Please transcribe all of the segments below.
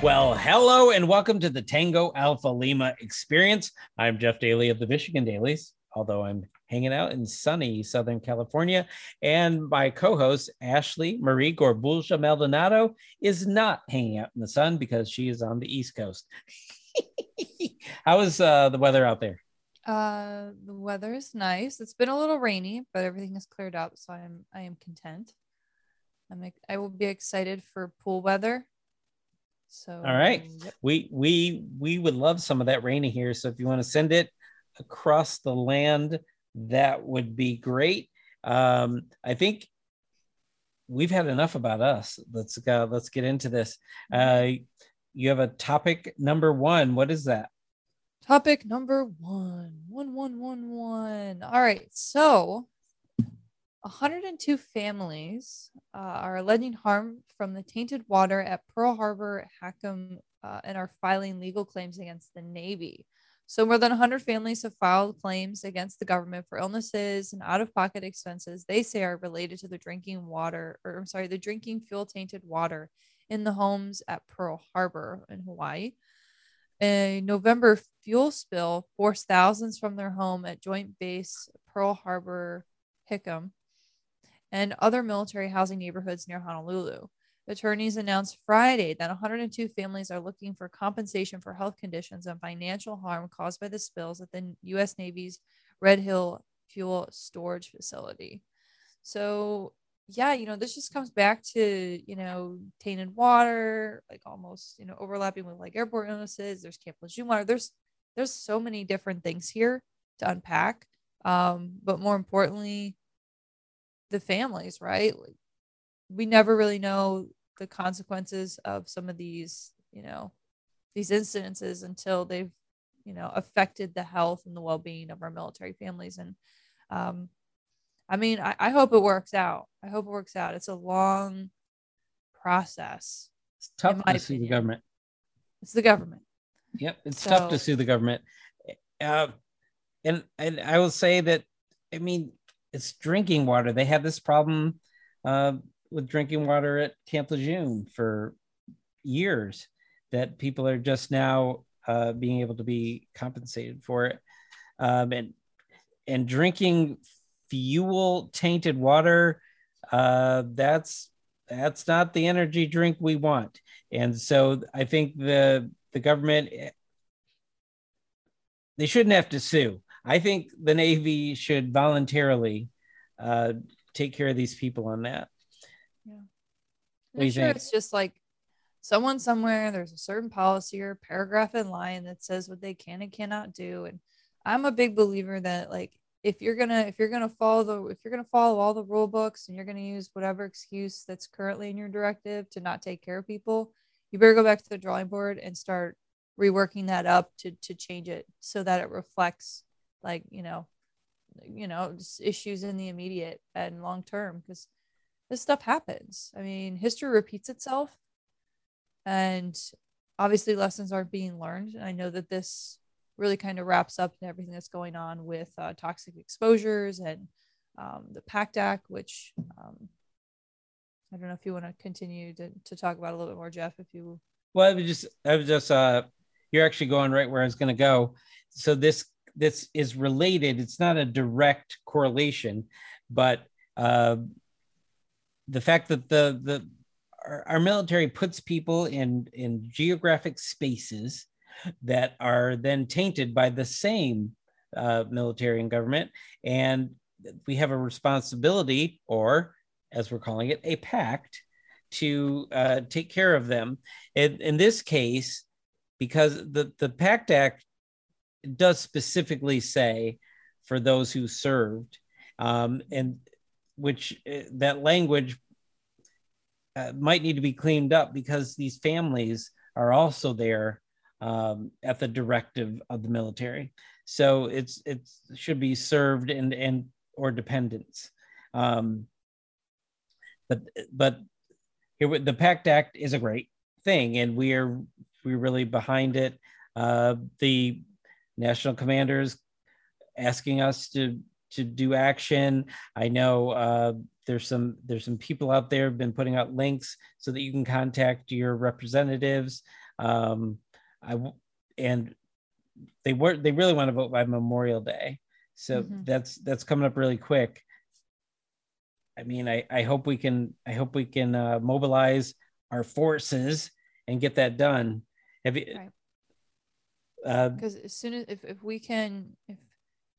Well, hello and welcome to the Tango Alpha Lima experience. I'm Jeff Daly of the Michigan Dailies, although I'm hanging out in sunny Southern California. And my co host, Ashley Marie Gorbulja Maldonado, is not hanging out in the sun because she is on the East Coast. How is uh, the weather out there? Uh, the weather is nice. It's been a little rainy, but everything has cleared up, so I'm I am content. I'm I will be excited for pool weather. So All right. yep. We we we would love some of that rain here. So if you want to send it across the land, that would be great. Um, I think we've had enough about us. Let's go. Let's get into this. Uh, you have a topic number one. What is that? Topic number one. One, one, one, one. All right. So 102 families uh, are alleging harm from the tainted water at Pearl Harbor, Hickam, uh, and are filing legal claims against the Navy. So, more than 100 families have filed claims against the government for illnesses and out of pocket expenses they say are related to the drinking water, or I'm sorry, the drinking fuel tainted water in the homes at Pearl Harbor in Hawaii. A November fuel spill forced thousands from their home at Joint Base Pearl Harbor, Hickam, and other military housing neighborhoods near Honolulu. Attorneys announced Friday that 102 families are looking for compensation for health conditions and financial harm caused by the spills at the U.S. Navy's Red Hill fuel storage facility. So, yeah, you know, this just comes back to, you know, tainted water, like almost, you know, overlapping with like airport illnesses. There's Camp Lejeune water. There's there's so many different things here to unpack. Um, but more importantly, the families, right? We never really know the consequences of some of these, you know, these incidences until they've, you know, affected the health and the well-being of our military families. And um, I mean, I, I hope it works out. I hope it works out. It's a long process. It's tough to sue the government. It's the government. Yep, it's tough to see the government. Uh, and and I will say that I mean it's drinking water. They had this problem uh, with drinking water at Camp Lejeune for years. That people are just now uh, being able to be compensated for it, um, and and drinking fuel tainted water. Uh, that's that's not the energy drink we want. And so I think the the government they shouldn't have to sue. I think the Navy should voluntarily uh, take care of these people on that. Yeah. What do you I'm sure think? it's just like someone somewhere, there's a certain policy or paragraph in line that says what they can and cannot do. And I'm a big believer that like if you're gonna if you're gonna follow the if you're gonna follow all the rule books and you're gonna use whatever excuse that's currently in your directive to not take care of people, you better go back to the drawing board and start reworking that up to to change it so that it reflects like you know you know issues in the immediate and long term because this stuff happens. I mean, history repeats itself, and obviously lessons aren't being learned. And I know that this really kind of wraps up everything that's going on with uh, toxic exposures and um, the PACT Act, which um, I don't know if you want to continue to, talk about a little bit more, Jeff. If you Well, I was just I was just uh, you're actually going right where I was going to go. So this this is related. It's not a direct correlation, but uh, the fact that the the our, our military puts people in in geographic spaces that are then tainted by the same uh, military and government, and we have a responsibility, or as we're calling it, a pact, to uh, take care of them. In, in this case, because the the Pact Act does specifically say for those who served, um, and which uh, that language uh, might need to be cleaned up because these families are also there um, at the directive of the military. So it's it should be served and and or dependents. Um, but but here the PACT Act is a great thing, and we are we're really behind it. Uh, the national commanders asking us to to do action. I know uh, there's some there's some people out there have been putting out links so that you can contact your representatives. Um, I and they were they really want to vote by Memorial Day, so mm-hmm. that's that's coming up really quick. I mean, I, I hope we can I hope we can uh, mobilize our forces and get that done. Have you? Because uh, as soon as if, if we can if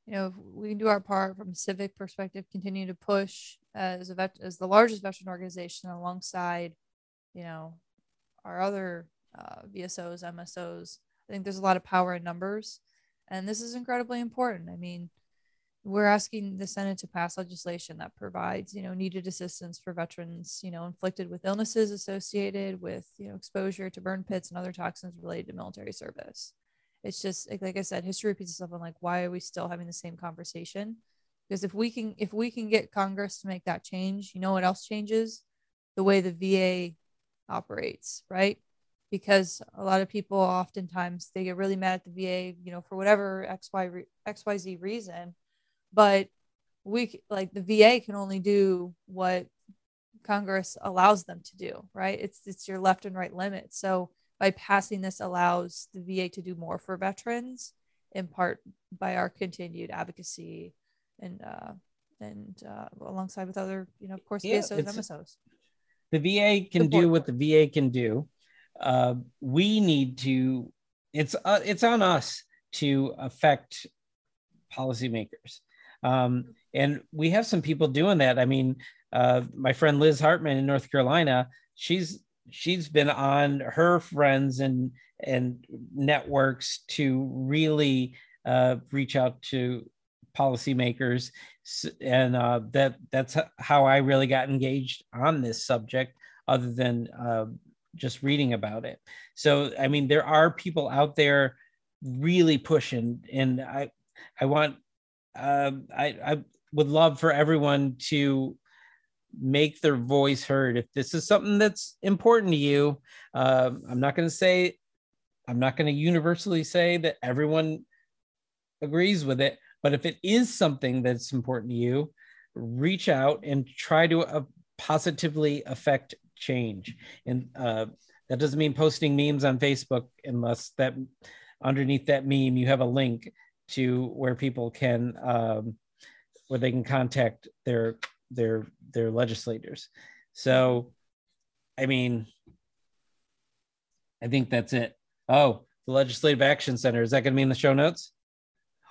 you know if we can do our part from a civic perspective, continue to push as a vet as the largest veteran organization alongside, you know, our other uh, VSOs, MSOs. I think there's a lot of power in numbers, and this is incredibly important. I mean, we're asking the Senate to pass legislation that provides, you know, needed assistance for veterans, you know, inflicted with illnesses associated with, you know, exposure to burn pits and other toxins related to military service. It's just like, like I said, history repeats itself. I'm like, why are we still having the same conversation? Because if we can, if we can get Congress to make that change, you know what else changes? The way the VA operates, right? Because a lot of people oftentimes they get really mad at the VA, you know, for whatever X Y X Y Z reason but we like the VA can only do what Congress allows them to do, right? It's it's your left and right limit. So by passing this allows the VA to do more for veterans in part by our continued advocacy and uh and uh alongside with other, you know, of course, yeah, VSOs and MSOs. The VA can do what the VA can do. Uh, we need to it's uh, it's on us to affect policymakers um, and we have some people doing that. I mean, uh, my friend Liz Hartman in North Carolina, she's she's been on her friends and and networks to really uh, reach out to policymakers, and uh, that that's how I really got engaged on this subject, other than uh, just reading about it. So, I mean, there are people out there really pushing, and I I want um, I, I would love for everyone to make their voice heard. If this is something that's important to you, uh, I'm not going to say, I'm not going to universally say that everyone agrees with it, but if it is something that's important to you, reach out and try to uh, positively affect change. And uh, that doesn't mean posting memes on Facebook unless that underneath that meme you have a link to where people can um, where they can contact their their their legislators. So, I mean, I think that's it. Oh, the Legislative Action Center is that going to be in the show notes?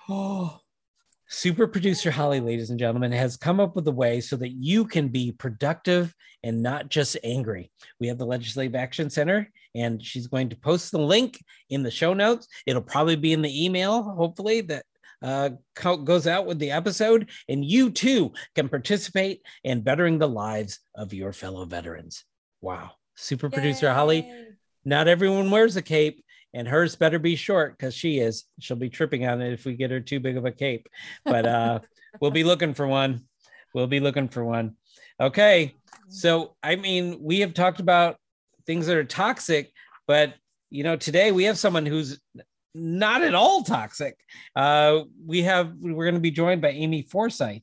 Oh, super producer Holly, ladies and gentlemen, has come up with a way so that you can be productive and not just angry. We have the Legislative Action Center and she's going to post the link in the show notes. It'll probably be in the email, hopefully, that uh, goes out with the episode, and you too can participate in bettering the lives of your fellow veterans. Wow. Super Yay. producer Holly, not everyone wears a cape, and hers better be short because she is. She'll be tripping on it if we get her too big of a cape, but uh, we'll be looking for one. We'll be looking for one. Okay. So, I mean, we have talked about things that are toxic. But you know, today we have someone who's not at all toxic. Uh, we have we're going to be joined by Amy Forsyth.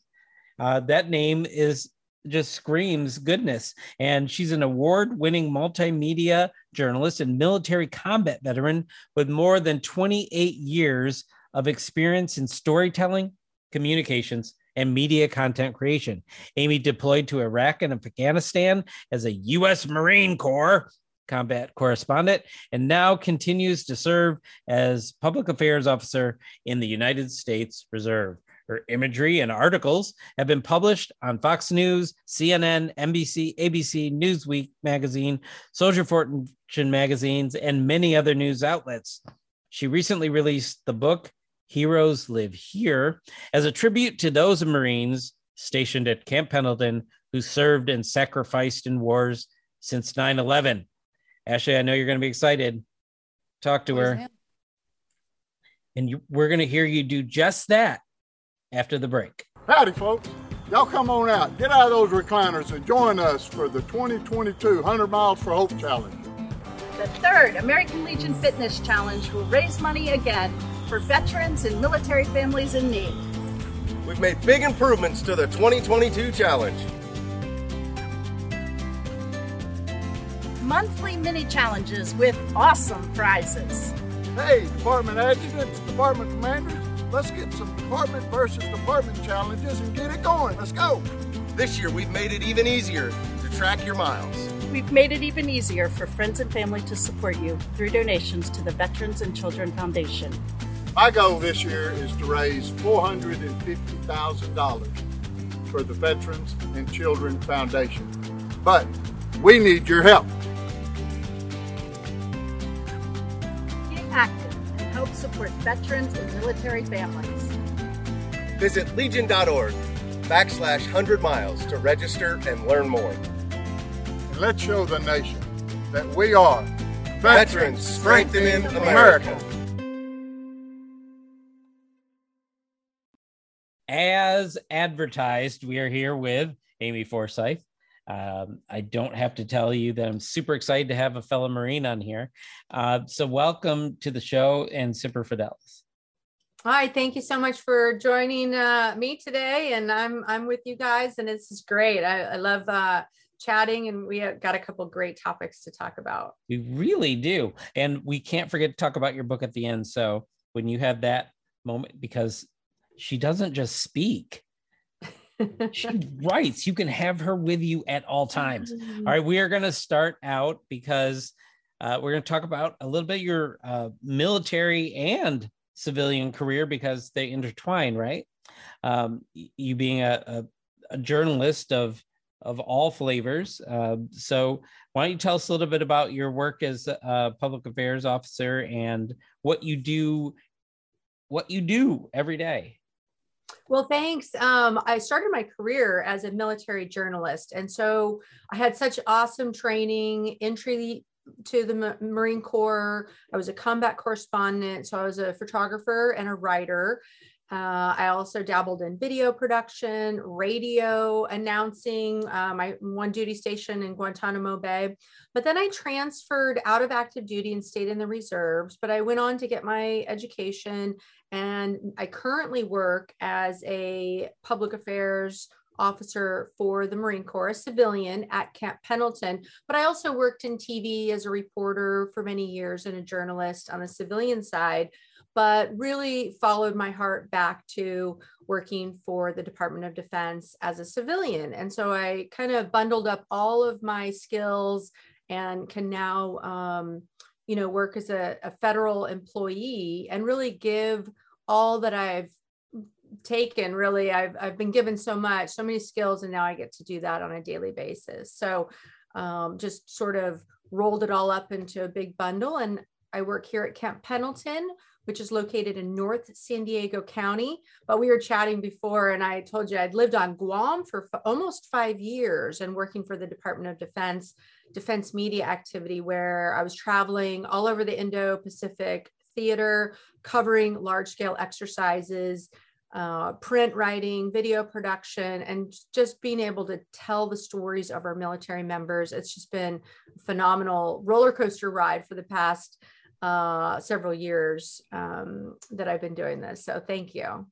Uh, that name is just screams goodness, and she's an award-winning multimedia journalist and military combat veteran with more than 28 years of experience in storytelling, communications, and media content creation. Amy deployed to Iraq and Afghanistan as a U.S. Marine Corps combat correspondent and now continues to serve as public affairs officer in the United States Reserve. Her imagery and articles have been published on Fox News, CNN, NBC, ABC, Newsweek magazine, Soldier Fortune magazines, and many other news outlets. She recently released the book Heroes Live Here as a tribute to those Marines stationed at Camp Pendleton who served and sacrificed in wars since 9 11. Ashley, I know you're going to be excited. talk to her. And you, we're going to hear you do just that after the break. Howdy, folks. Y'all come on out, get out of those recliners, and join us for the 2022 100 Miles for Hope Challenge. The third American Legion Fitness Challenge will raise money again for veterans and military families in need. We've made big improvements to the 2022 challenge. Monthly mini challenges with awesome prizes. Hey, department adjutants, department commanders, let's get some department versus department challenges and get it going. Let's go. This year, we've made it even easier to track your miles. We've made it even easier for friends and family to support you through donations to the Veterans and Children Foundation. My goal this year is to raise $450,000 for the Veterans and Children Foundation. But we need your help. Support veterans and military families. Visit legion.org backslash 100 miles to register and learn more. And let's show the nation that we are Veterans Strengthening America. As advertised, we are here with Amy Forsyth. Um, I don't have to tell you that I'm super excited to have a fellow Marine on here. Uh, so, welcome to the show and Semper Fidelis. Hi, thank you so much for joining uh, me today, and I'm I'm with you guys, and it's just great. I, I love uh, chatting, and we got a couple great topics to talk about. We really do, and we can't forget to talk about your book at the end. So, when you have that moment, because she doesn't just speak she writes you can have her with you at all times. All right we are going to start out because uh, we're going to talk about a little bit your uh, military and civilian career because they intertwine right? Um, you being a, a, a, journalist of of all flavors uh, so why don't you tell us a little bit about your work as a public affairs officer and what you do what you do every day well, thanks. Um, I started my career as a military journalist. And so I had such awesome training, entry to the Marine Corps. I was a combat correspondent. So I was a photographer and a writer. Uh, I also dabbled in video production, radio announcing uh, my one duty station in Guantanamo Bay. But then I transferred out of active duty and stayed in the reserves. But I went on to get my education, and I currently work as a public affairs officer for the Marine Corps, a civilian at Camp Pendleton. But I also worked in TV as a reporter for many years and a journalist on the civilian side but really followed my heart back to working for the Department of Defense as a civilian. And so I kind of bundled up all of my skills and can now, um, you know, work as a, a federal employee and really give all that I've taken really I've, I've been given so much so many skills and now i get to do that on a daily basis so um, just sort of rolled it all up into a big bundle and i work here at camp pendleton which is located in North San Diego County. But we were chatting before, and I told you I'd lived on Guam for f- almost five years and working for the Department of Defense, defense media activity, where I was traveling all over the Indo Pacific theater, covering large scale exercises. Uh, print writing, video production, and just being able to tell the stories of our military members. It's just been a phenomenal roller coaster ride for the past uh, several years um, that I've been doing this. So thank you.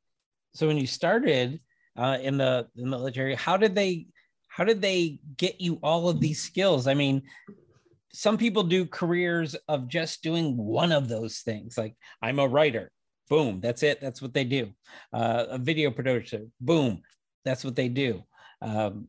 So when you started uh, in the, the military, how did they how did they get you all of these skills? I mean, some people do careers of just doing one of those things. Like I'm a writer, boom, that's it. That's what they do. Uh, a video producer, boom, that's what they do. Um,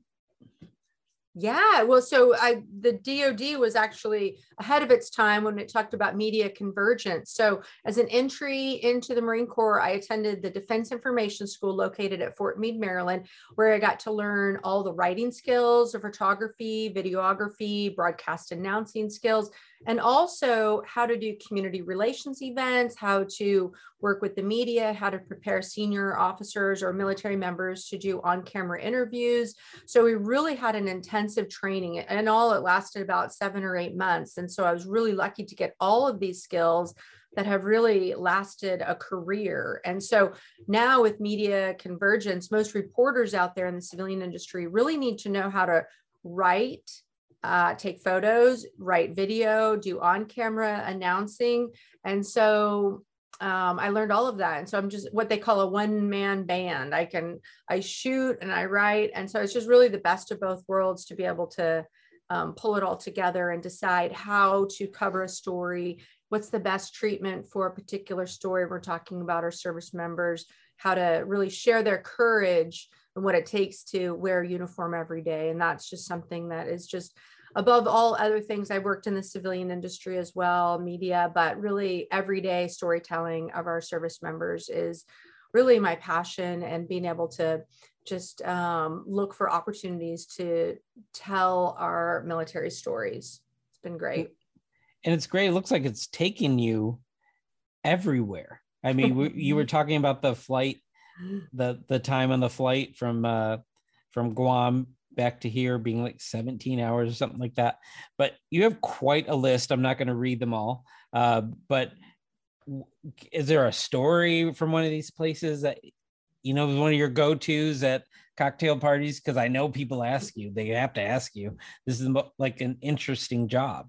yeah, well, so I the DoD was actually ahead of its time when it talked about media convergence. So, as an entry into the Marine Corps, I attended the Defense Information School located at Fort Meade, Maryland, where I got to learn all the writing skills of photography, videography, broadcast announcing skills, and also how to do community relations events, how to work with the media, how to prepare senior officers or military members to do on camera interviews. So we really had an intensive training, and all it lasted about seven or eight months. And so I was really lucky to get all of these skills that have really lasted a career. And so now with media convergence, most reporters out there in the civilian industry really need to know how to write, uh, take photos, write video, do on camera announcing. And so um, I learned all of that. And so I'm just what they call a one man band. I can, I shoot and I write. And so it's just really the best of both worlds to be able to um, pull it all together and decide how to cover a story what's the best treatment for a particular story we're talking about our service members how to really share their courage and what it takes to wear a uniform every day and that's just something that is just above all other things i worked in the civilian industry as well media but really everyday storytelling of our service members is really my passion and being able to just um, look for opportunities to tell our military stories it's been great and it's great. It looks like it's taking you everywhere. I mean, we, you were talking about the flight, the the time on the flight from uh, from Guam back to here being like 17 hours or something like that. But you have quite a list. I'm not going to read them all. Uh, but is there a story from one of these places that you know one of your go-to's at cocktail parties? Because I know people ask you. They have to ask you. This is like an interesting job.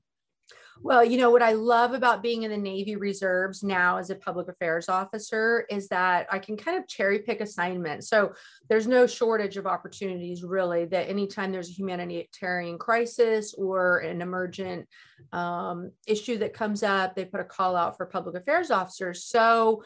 Well, you know, what I love about being in the Navy Reserves now as a public affairs officer is that I can kind of cherry pick assignments. So there's no shortage of opportunities, really, that anytime there's a humanitarian crisis or an emergent um, issue that comes up, they put a call out for public affairs officers. So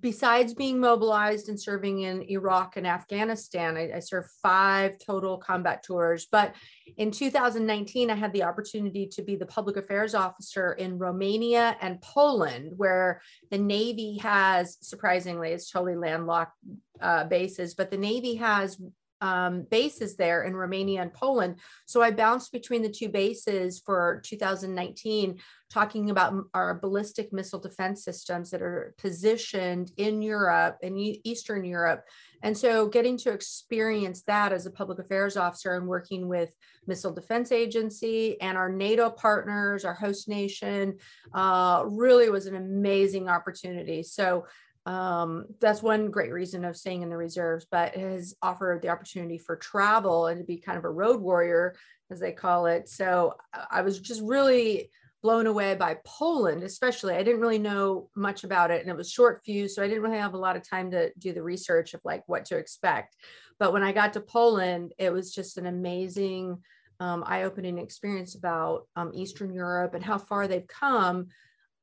besides being mobilized and serving in Iraq and Afghanistan, I, I, served five total combat tours. But in 2019, I had the opportunity to be the public affairs officer in Romania and Poland, where the Navy has, surprisingly, it's totally landlocked uh, bases, but the Navy has um, bases there in Romania and Poland. So I bounced between the two bases for 2019, talking about our ballistic missile defense systems that are positioned in Europe and Eastern Europe. And so getting to experience that as a public affairs officer and working with Missile Defense Agency and our NATO partners, our host nation, uh, really was an amazing opportunity. So um, that's one great reason of staying in the reserves, but has offered the opportunity for travel and to be kind of a road warrior, as they call it. So I was just really blown away by Poland, especially. I didn't really know much about it and it was short fuse. So I didn't really have a lot of time to do the research of like what to expect. But when I got to Poland, it was just an amazing, um, eye opening experience about um, Eastern Europe and how far they've come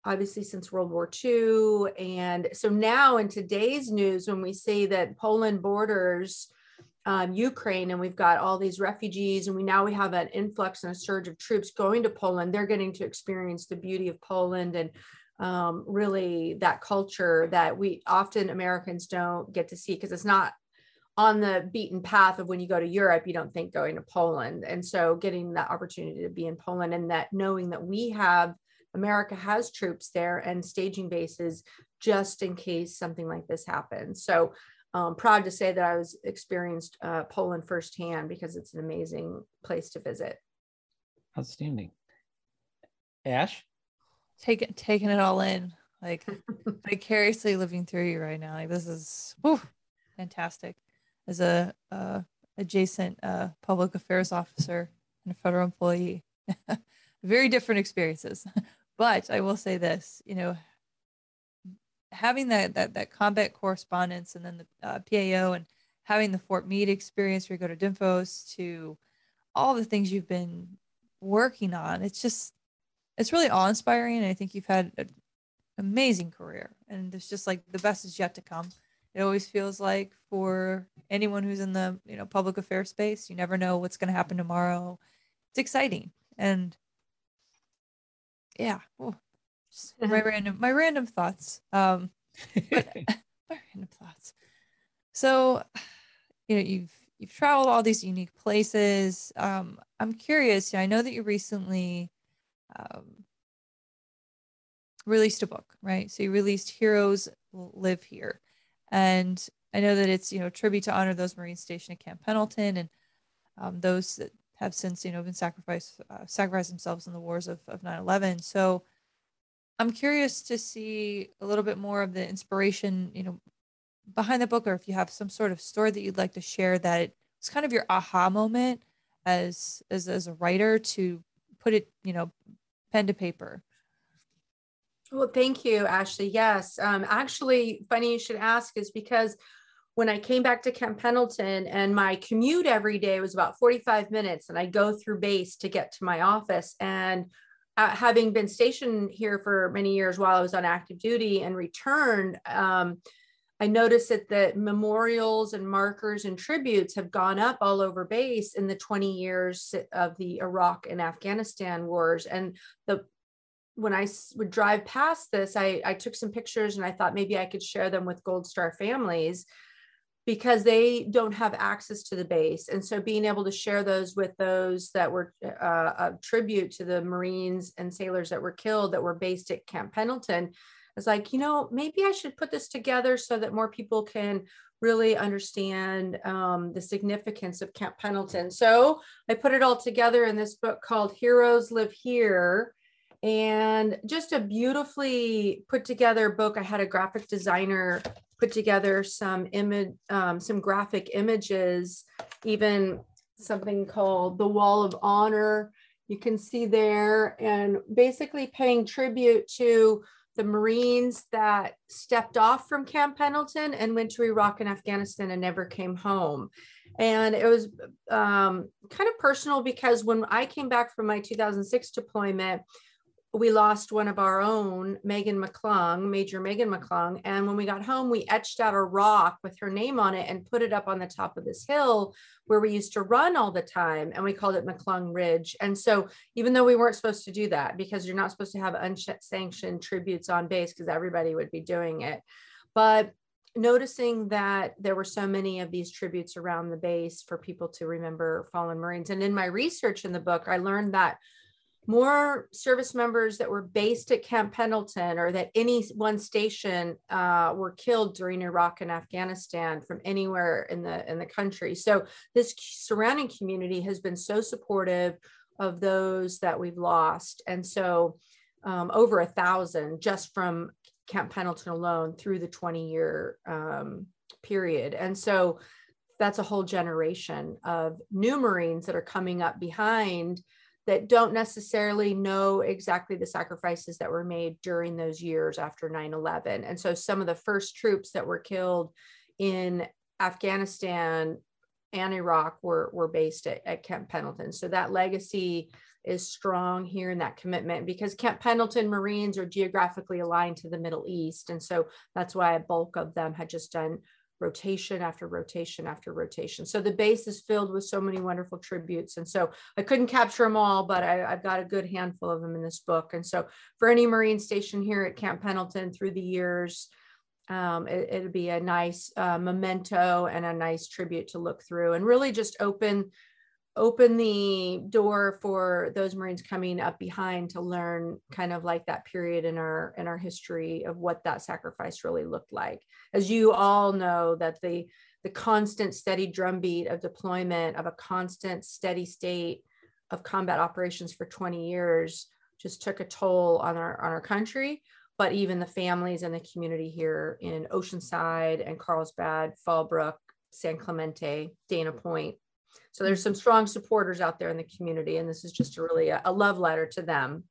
obviously since World War II. And so now in today's news, when we see that Poland borders um, Ukraine and we've got all these refugees and we now we have an influx and a surge of troops going to Poland, they're getting to experience the beauty of Poland and um, really that culture that we often Americans don't get to see because it's not on the beaten path of when you go to Europe, you don't think going to Poland. And so getting that opportunity to be in Poland and that knowing that we have America has troops there and staging bases just in case something like this happens. So um, proud to say that I was experienced uh, Poland firsthand because it's an amazing place to visit. Outstanding. Ash? Taking taking it all in, like vicariously living through you right now. Like this is whew, fantastic. As a uh, adjacent uh, public affairs officer and a federal employee, very different experiences. But I will say this, you know, having that that that combat correspondence and then the uh, PAO and having the Fort Meade experience where you go to DINFOS to all the things you've been working on, it's just it's really awe inspiring. And I think you've had an amazing career, and it's just like the best is yet to come. It always feels like for anyone who's in the you know public affairs space, you never know what's going to happen tomorrow. It's exciting, and yeah, oh, my random my random thoughts. Um, but, my random thoughts. So, you know, you've you've traveled all these unique places. Um, I'm curious. I know that you recently um, released a book, right? So you released Heroes Live Here. And I know that it's, you know, tribute to honor those Marines stationed at Camp Pendleton and um, those that have since, you know, been sacrificed, uh, sacrificed themselves in the wars of, of 9-11. So I'm curious to see a little bit more of the inspiration, you know, behind the book, or if you have some sort of story that you'd like to share that it's kind of your aha moment as as as a writer to put it, you know, pen to paper. Well, thank you, Ashley. Yes, um, actually, funny you should ask is because when I came back to Camp Pendleton and my commute every day was about 45 minutes, and I go through base to get to my office. And uh, having been stationed here for many years while I was on active duty and returned, um, I noticed that the memorials and markers and tributes have gone up all over base in the 20 years of the Iraq and Afghanistan wars. And the when I would drive past this, I, I took some pictures and I thought maybe I could share them with Gold Star families because they don't have access to the base. And so being able to share those with those that were uh, a tribute to the Marines and sailors that were killed that were based at Camp Pendleton is like, you know, maybe I should put this together so that more people can really understand um, the significance of Camp Pendleton. So I put it all together in this book called Heroes Live Here and just a beautifully put together book. I had a graphic designer put together some image, um, some graphic images, even something called the Wall of Honor. You can see there, and basically paying tribute to the Marines that stepped off from Camp Pendleton and went to Iraq and Afghanistan and never came home. And it was um, kind of personal because when I came back from my 2006 deployment, we lost one of our own, Megan McClung, Major Megan McClung. And when we got home, we etched out a rock with her name on it and put it up on the top of this hill where we used to run all the time. And we called it McClung Ridge. And so, even though we weren't supposed to do that because you're not supposed to have unsanctioned tributes on base because everybody would be doing it. But noticing that there were so many of these tributes around the base for people to remember fallen Marines. And in my research in the book, I learned that more service members that were based at Camp Pendleton or that any one station uh, were killed during Iraq and Afghanistan from anywhere in the in the country. So this surrounding community has been so supportive of those that we've lost, and so um, over a thousand just from Camp Pendleton alone through the 20 year um, period, and so that's a whole generation of new Marines that are coming up behind that don't necessarily know exactly the sacrifices that were made during those years after 9 11. And so some of the first troops that were killed in Afghanistan and Iraq were, were based at, at Camp Pendleton. So that legacy is strong here in that commitment because Camp Pendleton Marines are geographically aligned to the Middle East. And so that's why a bulk of them had just done rotation after rotation after rotation. So the base is filled with so many wonderful tributes. And so I couldn't capture them all, but I, have got a good handful of them in this book. And so for any Marine station here at Camp Pendleton through the years, um, it, will be a nice uh, memento and a nice tribute to look through and really just open open the door for those marines coming up behind to learn kind of like that period in our in our history of what that sacrifice really looked like. As you all know that the the constant steady drumbeat of deployment of a constant steady state of combat operations for 20 years just took a toll on our on our country but even the families and the community here in oceanside and carlsbad fallbrook san clemente dana point so there's some strong supporters out there in the community, and this is just a really a, a love letter to them.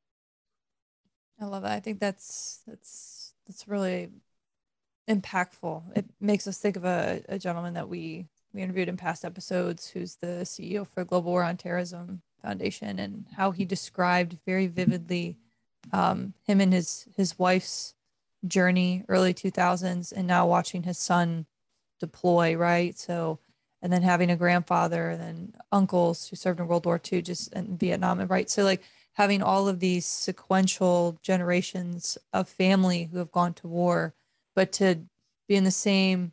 I love that. I think that's that's that's really impactful. It makes us think of a, a gentleman that we we interviewed in past episodes, who's the CEO for Global War on Terrorism Foundation, and how he described very vividly um, him and his his wife's journey, early 2000s, and now watching his son deploy. Right, so and then having a grandfather and then uncles who served in World War II, just in Vietnam, and right. So like having all of these sequential generations of family who have gone to war, but to be in the same,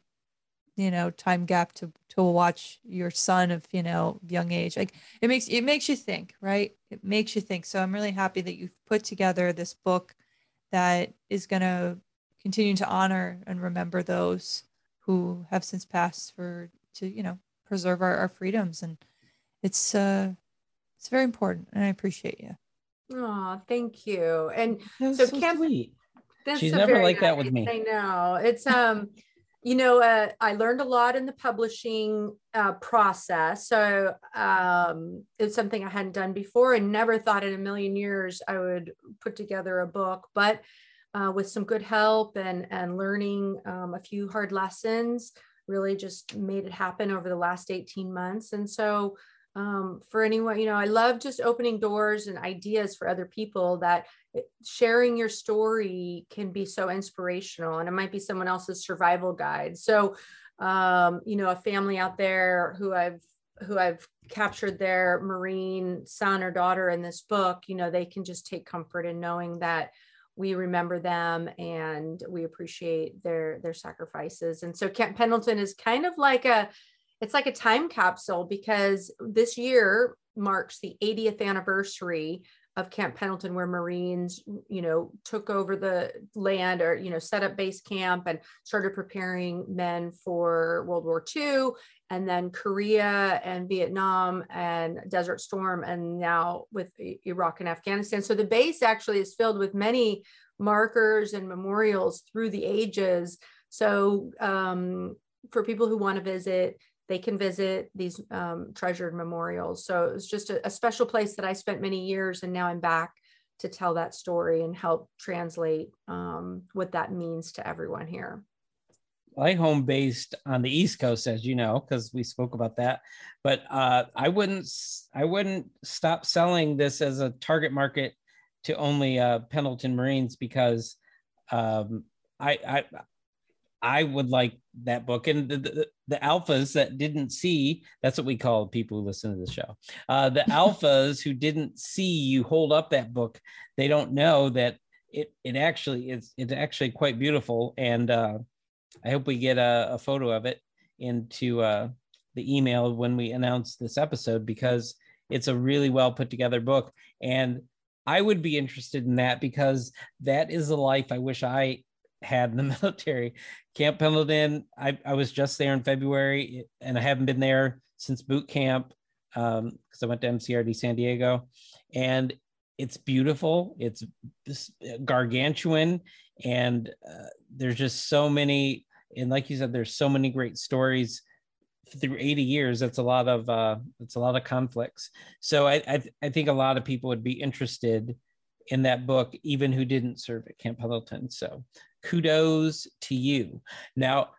you know, time gap to to watch your son of you know young age, like it makes it makes you think, right? It makes you think. So I'm really happy that you've put together this book that is going to continue to honor and remember those who have since passed for to you know preserve our, our freedoms and it's uh it's very important and i appreciate you oh thank you and That's so so camp sweet. That's She's so never very like that with me. I know. It's um, you know, uh, I learned a lot in the publishing uh, process. So um, it's something I hadn't done before, and never thought in a million years I would put together a book. But uh, with some good help and and learning um, a few hard lessons, really just made it happen over the last 18 months. And so um, for anyone, you know, I love just opening doors and ideas for other people that sharing your story can be so inspirational and it might be someone else's survival guide. So, um, you know, a family out there who I've who I've captured their marine son or daughter in this book, you know, they can just take comfort in knowing that we remember them and we appreciate their their sacrifices. And so Camp Pendleton is kind of like a it's like a time capsule because this year marks the 80th anniversary of Camp Pendleton, where Marines, you know, took over the land or, you know, set up base camp and started preparing men for World War II, and then Korea and Vietnam and Desert Storm, and now with Iraq and Afghanistan. So the base actually is filled with many markers and memorials through the ages. So um, for people who want to visit, they can visit these um, treasured memorials. So it was just a, a special place that I spent many years, and now I'm back to tell that story and help translate um, what that means to everyone here. I home based on the East Coast, as you know, because we spoke about that. But uh, I wouldn't, I wouldn't stop selling this as a target market to only uh, Pendleton Marines because um, I, I, I would like that book and the, the, the alphas that didn't see. That's what we call people who listen to the show. Uh, the alphas who didn't see you hold up that book, they don't know that it it actually is it's actually quite beautiful and. Uh, I hope we get a, a photo of it into uh, the email when we announce this episode because it's a really well put together book. And I would be interested in that because that is a life I wish I had in the military. Camp Pendleton, I, I was just there in February and I haven't been there since boot camp because I went to MCRD San Diego. And it's beautiful. It's gargantuan, and uh, there's just so many. And like you said, there's so many great stories through 80 years. That's a lot of uh, that's a lot of conflicts. So I, I I think a lot of people would be interested in that book, even who didn't serve at Camp Pendleton. So kudos to you. Now,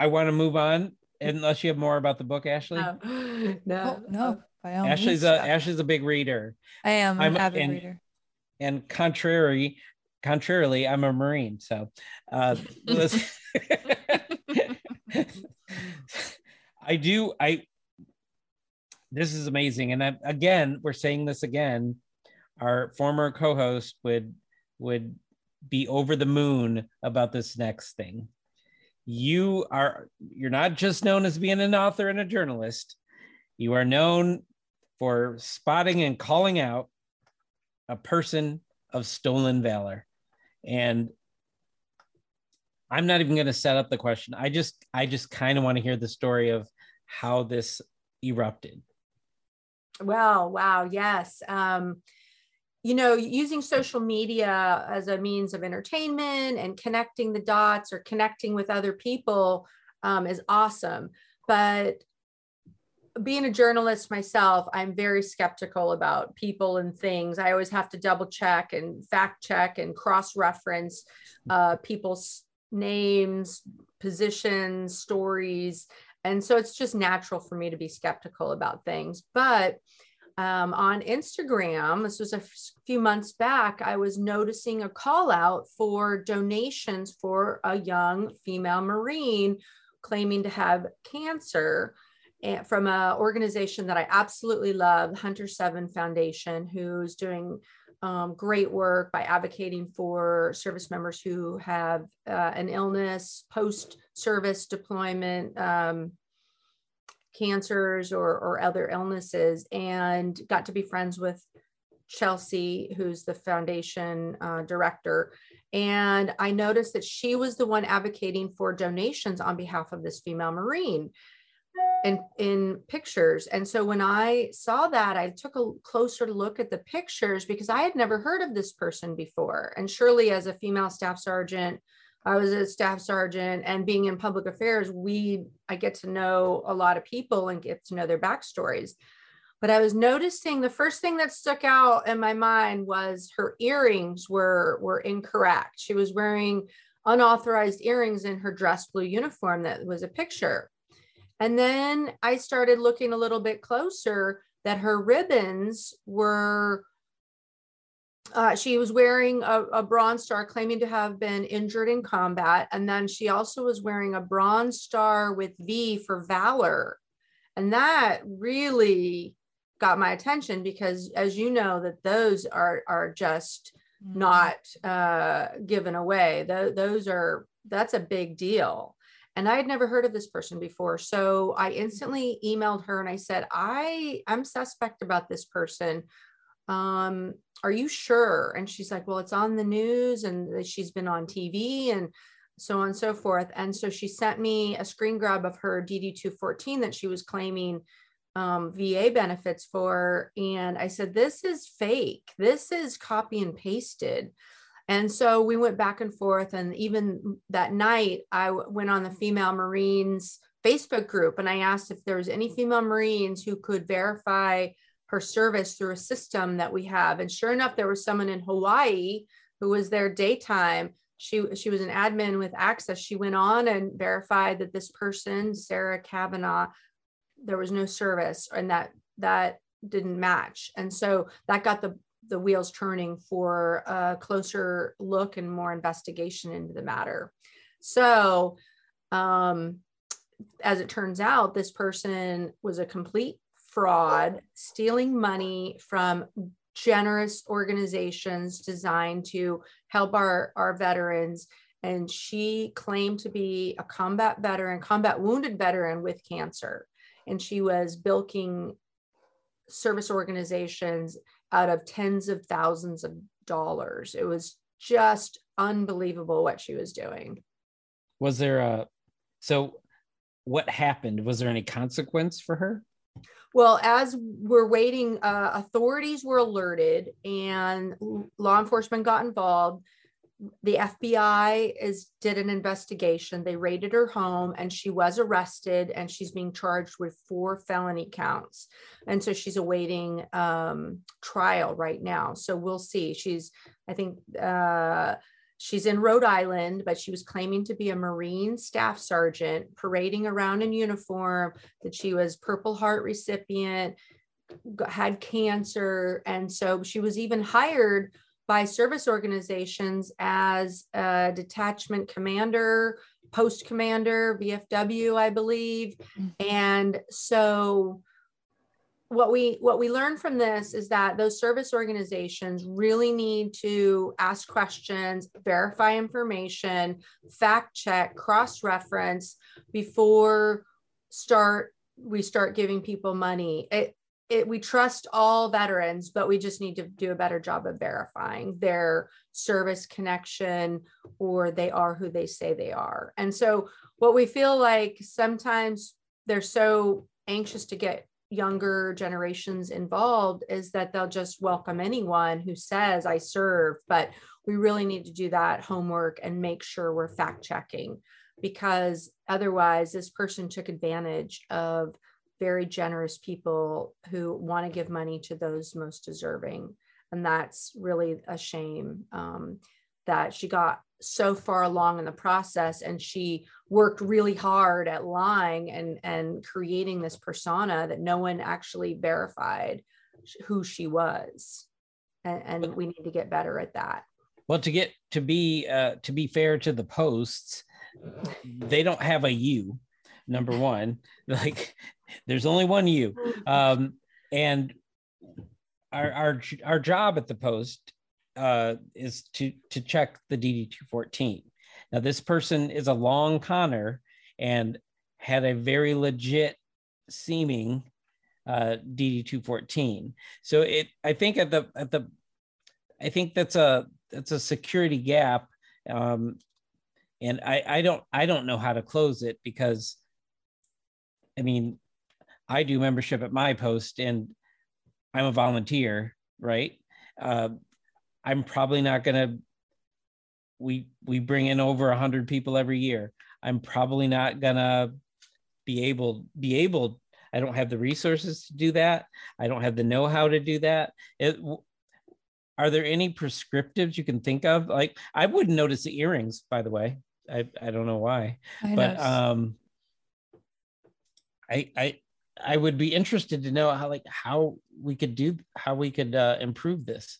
I want to move on. Unless you have more about the book, Ashley. No, Oh, no, no, Ashley's a Ashley's a big reader. I am I'm- an avid and- reader. and contrary contrarily i'm a marine so uh i do i this is amazing and I, again we're saying this again our former co-host would would be over the moon about this next thing. You are you're not just known as being an author and a journalist. You are known for spotting and calling out a person of stolen valor and i'm not even going to set up the question i just i just kind of want to hear the story of how this erupted Wow, wow, yes. Um, you know, using social media as a means of entertainment and connecting the dots or connecting with other people um, is awesome. But being a journalist myself, I'm very skeptical about people and things. I always have to double check and fact check and cross reference uh, people's names, positions, stories. And so it's just natural for me to be skeptical about things. But um, on Instagram, this was a few months back, I was noticing a call out for donations for a young female Marine claiming to have cancer from an organization that I absolutely love, Hunter Seven Foundation, who's doing um, great work by advocating for service members who have uh, an illness, post service deployment, um, cancers, or, or other illnesses, and got to be friends with Chelsea, who's the foundation uh, director. And I noticed that she was the one advocating for donations on behalf of this female Marine in, in pictures. And so when I saw that, I took a closer look at the pictures because I had never heard of this person before. And surely, as a female staff sergeant, I was a staff sergeant and being in public affairs, we I get to know a lot of people and get to know their backstories. But I was noticing the first thing that stuck out in my mind was her earrings were were incorrect. She was wearing unauthorized earrings in her dress blue uniform that was a picture. And then I started looking a little bit closer that her ribbons were uh, she was wearing a, a, bronze star claiming to have been injured in combat. And then she also was wearing a bronze star with v for valor. And that really got my attention because as you know that those are are just mm-hmm. not uh, given away. Th- those are that's a big deal and i had never heard of this person before so i instantly emailed her and i said i i'm suspect about this person um, are you sure? And she's like, well, it's on the news and she's been on TV and so on and so forth. And so she sent me a screen grab of her DD 214 that she was claiming um, VA benefits for. And I said, this is fake. This is copy and pasted. And so we went back and forth. And even that night, I went on the Female Marines Facebook group and I asked if there was any female Marines who could verify her service through a system that we have. And sure enough, there was someone in Hawaii who was there daytime. She, she was an admin with access. She went on and verified that this person, Sarah Cavanaugh, there was no service and that that didn't match. And so that got the the wheels turning for a closer look and more investigation into the matter. So um, as it turns out, this person was a complete fraud, stealing money from generous organizations designed to help our, our veterans. And she claimed to be a combat veteran, combat wounded veteran with cancer. And she was bilking service organizations out of tens of thousands of dollars. It was just unbelievable what she was doing. Was there a so what happened? Was there any consequence for her? Well, as we're waiting, uh, authorities were alerted and law enforcement got involved. The FBI is did an investigation. They raided her home and she was arrested and she's being charged with four felony counts. And so she's awaiting um, trial right now. So we'll see. She's, I think, uh, She's in Rhode Island, but she was claiming to be a Marine staff sergeant, parading around in uniform, that she was Purple Heart recipient, had cancer. And so she was even hired by service organizations as a detachment commander, post commander, VFW, I believe. Mm-hmm. And so what we what we learn from this is that those service organizations really need to ask questions verify information fact check cross reference before start we start giving people money it, it we trust all veterans but we just need to do a better job of verifying their service connection or they are who they say they are. And so what we feel like sometimes they're so anxious to get younger generations involved is that they'll just welcome anyone who says I serve, but we really need to do that homework and make sure we're fact checking because otherwise this person took advantage of very generous people who want to give money to those most deserving. And that's really a shame um, that she got so far along in the process and she worked really hard at lying and and creating this persona that no one actually verified who she was. And, and we need to get better at that. Well to get to be uh, to be fair to the posts they don't have a you number one like there's only one you um and our our our job at the post uh, is to to check the DD two fourteen. Now this person is a long conner and had a very legit seeming uh, DD two fourteen. So it, I think at the at the, I think that's a that's a security gap, um, and I I don't I don't know how to close it because, I mean, I do membership at my post and I'm a volunteer, right? Uh, I'm probably not gonna. We we bring in over a hundred people every year. I'm probably not gonna be able be able I don't have the resources to do that. I don't have the know-how to do that. It, are there any prescriptives you can think of? Like I wouldn't notice the earrings, by the way. I, I don't know why, I but um, I I I would be interested to know how like how we could do how we could uh, improve this.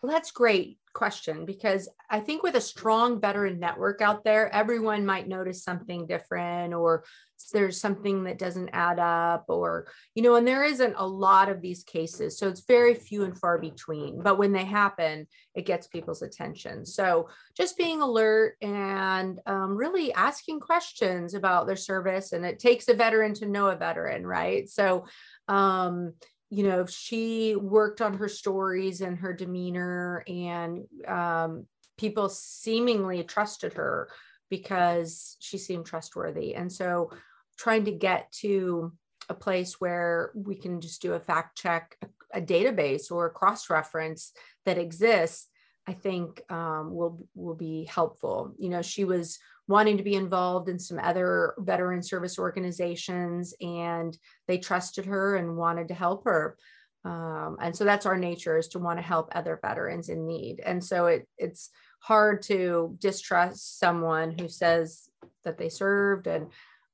Well, that's great question because I think with a strong veteran network out there, everyone might notice something different or there's something that doesn't add up or, you know, and there isn't a lot of these cases. So it's very few and far between. But when they happen, it gets people's attention. So just being alert and um, really asking questions about their service. And it takes a veteran to know a veteran, right? So, um, you know she worked on her stories and her demeanor and um, people seemingly trusted her because she seemed trustworthy. And so trying to get to a place where we can just do a fact check a, a database or a cross reference that exists i think um, will will be helpful. You know she was wanting to be involved in some other veteran service organizations and they trusted her and wanted to help her. Um, and so that's our nature is to want to help other veterans in need. And so it, it's hard to distrust someone who says that they served and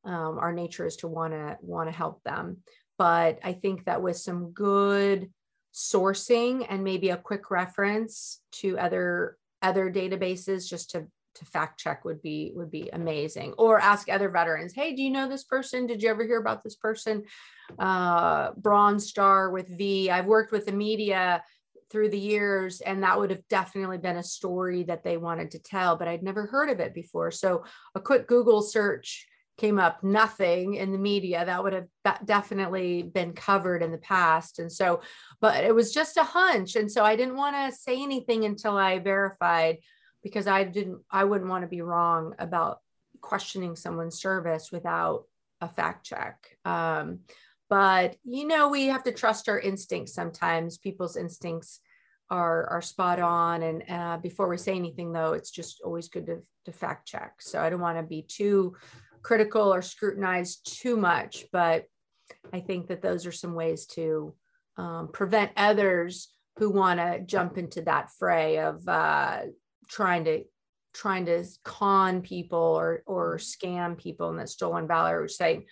um, our nature is to want to want to help them. But i think that with some good sourcing and maybe a quick reference to other other databases just to to fact check would be would be amazing. Or ask other veterans hey do you know this person? Did you ever hear about this person? Uh bronze star with v. I've worked with the media through the years and that would have definitely been a story that they wanted to tell but i'd never heard of it before. So a quick google search came up nothing in the media. That would have definitely been covered in the past and so but it was just a hunch and so i didn't want to say anything until i verified because I didn't, I wouldn't want to be wrong about questioning someone's service without a fact check. Um, but you know, we have to trust our instincts sometimes. People's instincts are are spot on. And uh, before we say anything, though, it's just always good to, to fact check. So I don't want to be too critical or scrutinize too much, but I think that those are some ways to um, prevent others who want to jump into that fray of uh, trying to trying to con people or or scam people in that stolen valor saying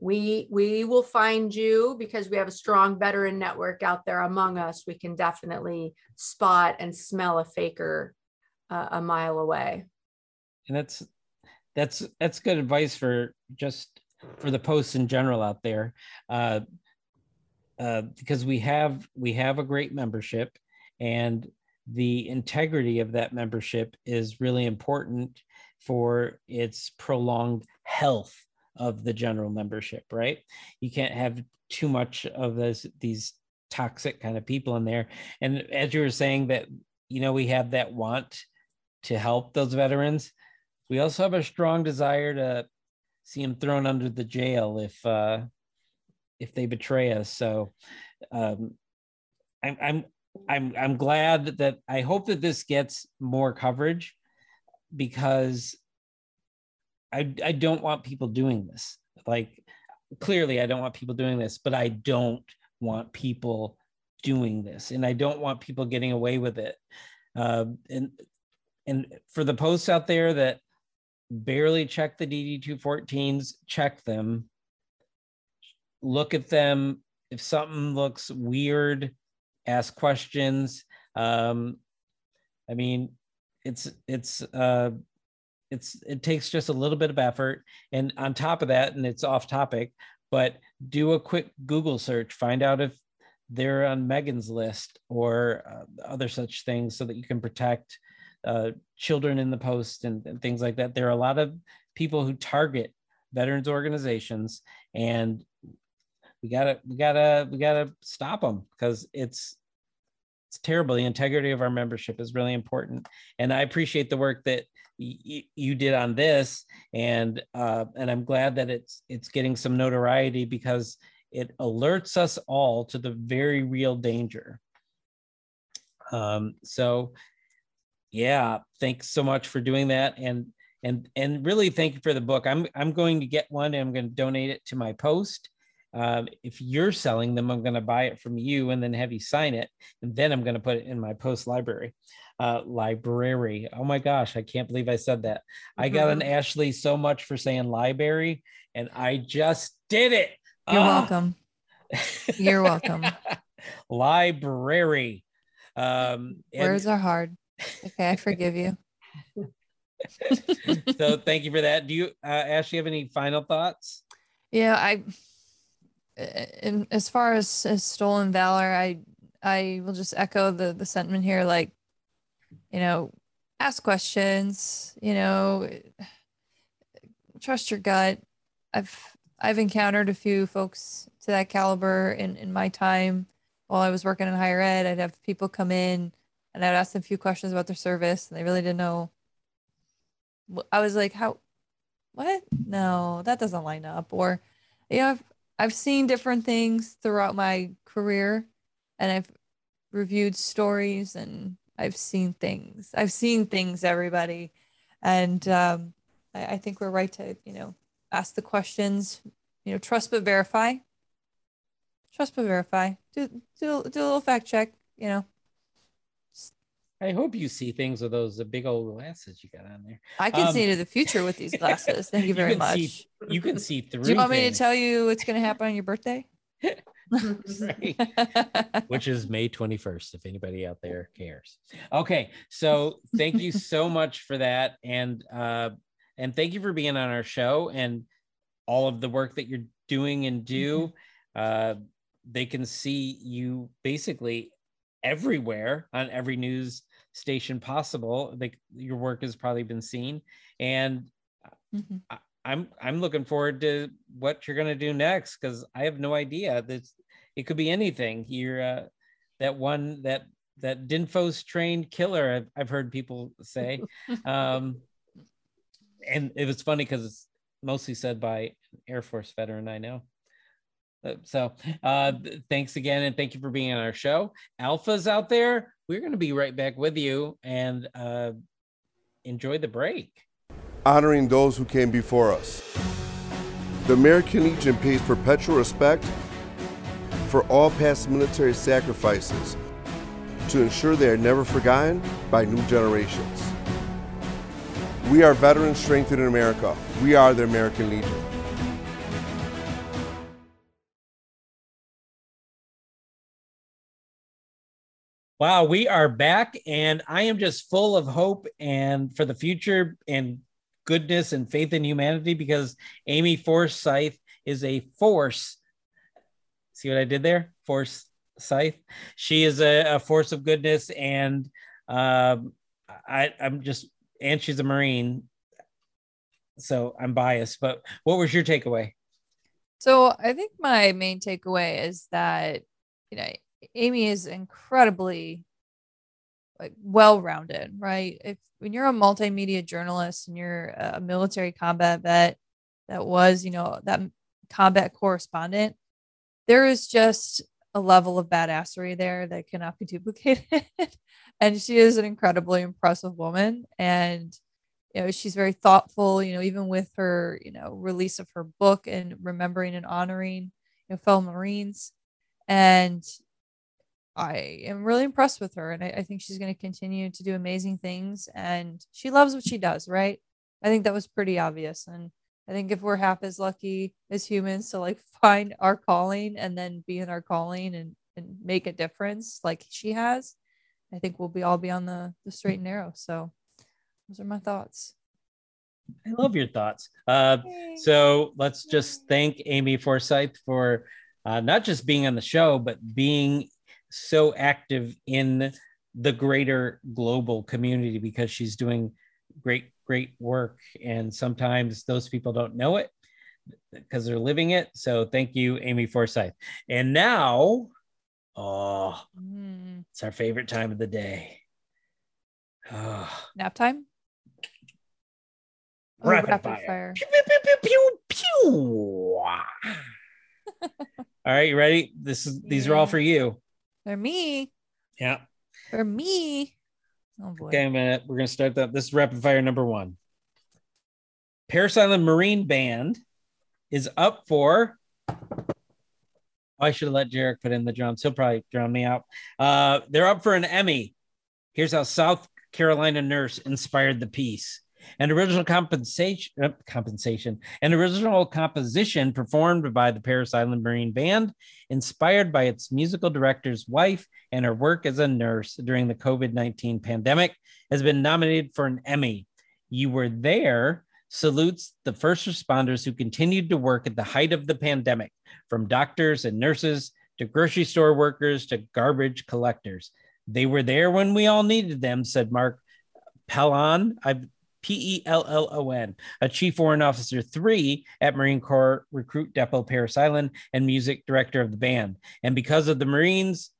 we we will find you because we have a strong veteran network out there among us. We can definitely spot and smell a faker uh, a mile away. And that's that's that's good advice for just for the posts in general out there. Uh, uh, because we have we have a great membership and the integrity of that membership is really important for its prolonged health of the general membership right? You can't have too much of those these toxic kind of people in there. And as you were saying that you know we have that want to help those veterans we also have a strong desire to see them thrown under the jail if uh if they betray us. So um I'm, I'm I'm I'm glad that I hope that this gets more coverage because I I don't want people doing this. Like clearly I don't want people doing this, but I don't want people doing this and I don't want people getting away with it. Uh, and and for the posts out there that barely check the DD214s, check them. Look at them. If something looks weird, ask questions. Um, I mean, it's it's uh, it's it takes just a little bit of effort, and on top of that, and it's off topic, but do a quick Google search, find out if they're on Megan's list or uh, other such things, so that you can protect uh, children in the post and, and things like that. There are a lot of people who target veterans organizations and we gotta we gotta we gotta stop them because it's it's terrible. The integrity of our membership is really important, and I appreciate the work that y- you did on this, and uh, and I'm glad that it's it's getting some notoriety because it alerts us all to the very real danger. Um, so, yeah, thanks so much for doing that, and and and really thank you for the book. I'm I'm going to get one, and I'm going to donate it to my post um, if you're selling them, I'm going to buy it from you and then have you sign it. And then I'm going to put it in my post library. Uh, library. Oh my gosh, I can't believe I said that. Mm-hmm. I got an mm-hmm. Ashley so much for saying library, and I just did it. You're oh. welcome. You're welcome. library. Um, Words and- are hard. Okay, I forgive you. so thank you for that. Do you, uh, Ashley, have any final thoughts? Yeah, I in, as far as, as stolen valor, I I will just echo the the sentiment here. Like, you know, ask questions. You know, trust your gut. I've I've encountered a few folks to that caliber in in my time while I was working in higher ed. I'd have people come in and I'd ask them a few questions about their service, and they really didn't know. I was like, how? What? No, that doesn't line up. Or, you know, I've, I've seen different things throughout my career and I've reviewed stories and I've seen things. I've seen things, everybody. And um, I, I think we're right to, you know, ask the questions, you know, trust but verify. Trust but verify. Do, do, do a little fact check, you know, I hope you see things with those big old glasses you got on there. I can um, see into the future with these glasses. Thank you very you much. See, you can see through. Do you want things. me to tell you what's going to happen on your birthday? Which is May 21st, if anybody out there cares. Okay. So thank you so much for that. And uh and thank you for being on our show and all of the work that you're doing and do. Mm-hmm. Uh they can see you basically everywhere on every news station possible. Like your work has probably been seen, and mm-hmm. I, I'm I'm looking forward to what you're gonna do next because I have no idea. That it could be anything. You're uh, that one that that Dinfos trained killer. I've, I've heard people say, um, and it was funny because it's mostly said by Air Force veteran I know. So uh, thanks again and thank you for being on our show. Alphas out there. We're going to be right back with you and uh, enjoy the break. Honoring those who came before us. The american legion pays perpetual respect for all past military sacrifices to ensure they are never forgotten by new generations. We are veterans strengthened in america. We are the american legion Wow, we are back, and I am just full of hope and for the future and goodness and faith in humanity because Amy Forsythe is a force. See what I did there? Force Scythe. She is a, a force of goodness, and um, I, I'm just, and she's a Marine, so I'm biased. But what was your takeaway? So I think my main takeaway is that you know Amy is incredibly like well-rounded, right? If when you're a multimedia journalist and you're a military combat vet that was, you know, that combat correspondent, there is just a level of badassery there that cannot be duplicated. and she is an incredibly impressive woman. And you know, she's very thoughtful, you know, even with her, you know, release of her book and remembering and honoring, you know, fellow Marines. And I am really impressed with her, and I, I think she's going to continue to do amazing things. And she loves what she does, right? I think that was pretty obvious. And I think if we're half as lucky as humans to like find our calling and then be in our calling and, and make a difference like she has, I think we'll be all be on the, the straight and narrow. So those are my thoughts. I love your thoughts. Uh, so let's just thank Amy Forsythe for uh, not just being on the show, but being so active in the greater global community because she's doing great great work and sometimes those people don't know it because they're living it. So thank you, Amy Forsythe. And now, oh, Mm, it's our favorite time of the day. Oh, nap time. Oh, Rapid rapid, fire. fire. pew, pew, pew, pew, pew. all right, you ready? This is these are all for you. For me. Yeah. For me. Oh boy. Okay, a minute. We're gonna start that. This is rapid fire number one. Parris Island Marine Band is up for. Oh, I should have let Jarek put in the drums. He'll probably drown me out. Uh, they're up for an Emmy. Here's how South Carolina nurse inspired the piece. An original compensation, uh, compensation, an original composition performed by the Parris Island Marine Band, inspired by its musical director's wife and her work as a nurse during the COVID 19 pandemic, has been nominated for an Emmy. You Were There salutes the first responders who continued to work at the height of the pandemic, from doctors and nurses to grocery store workers to garbage collectors. They were there when we all needed them, said Mark Pellon. I P E L L O N, a Chief Warrant Officer 3 at Marine Corps Recruit Depot Parris Island and music director of the band. And because of the Marines,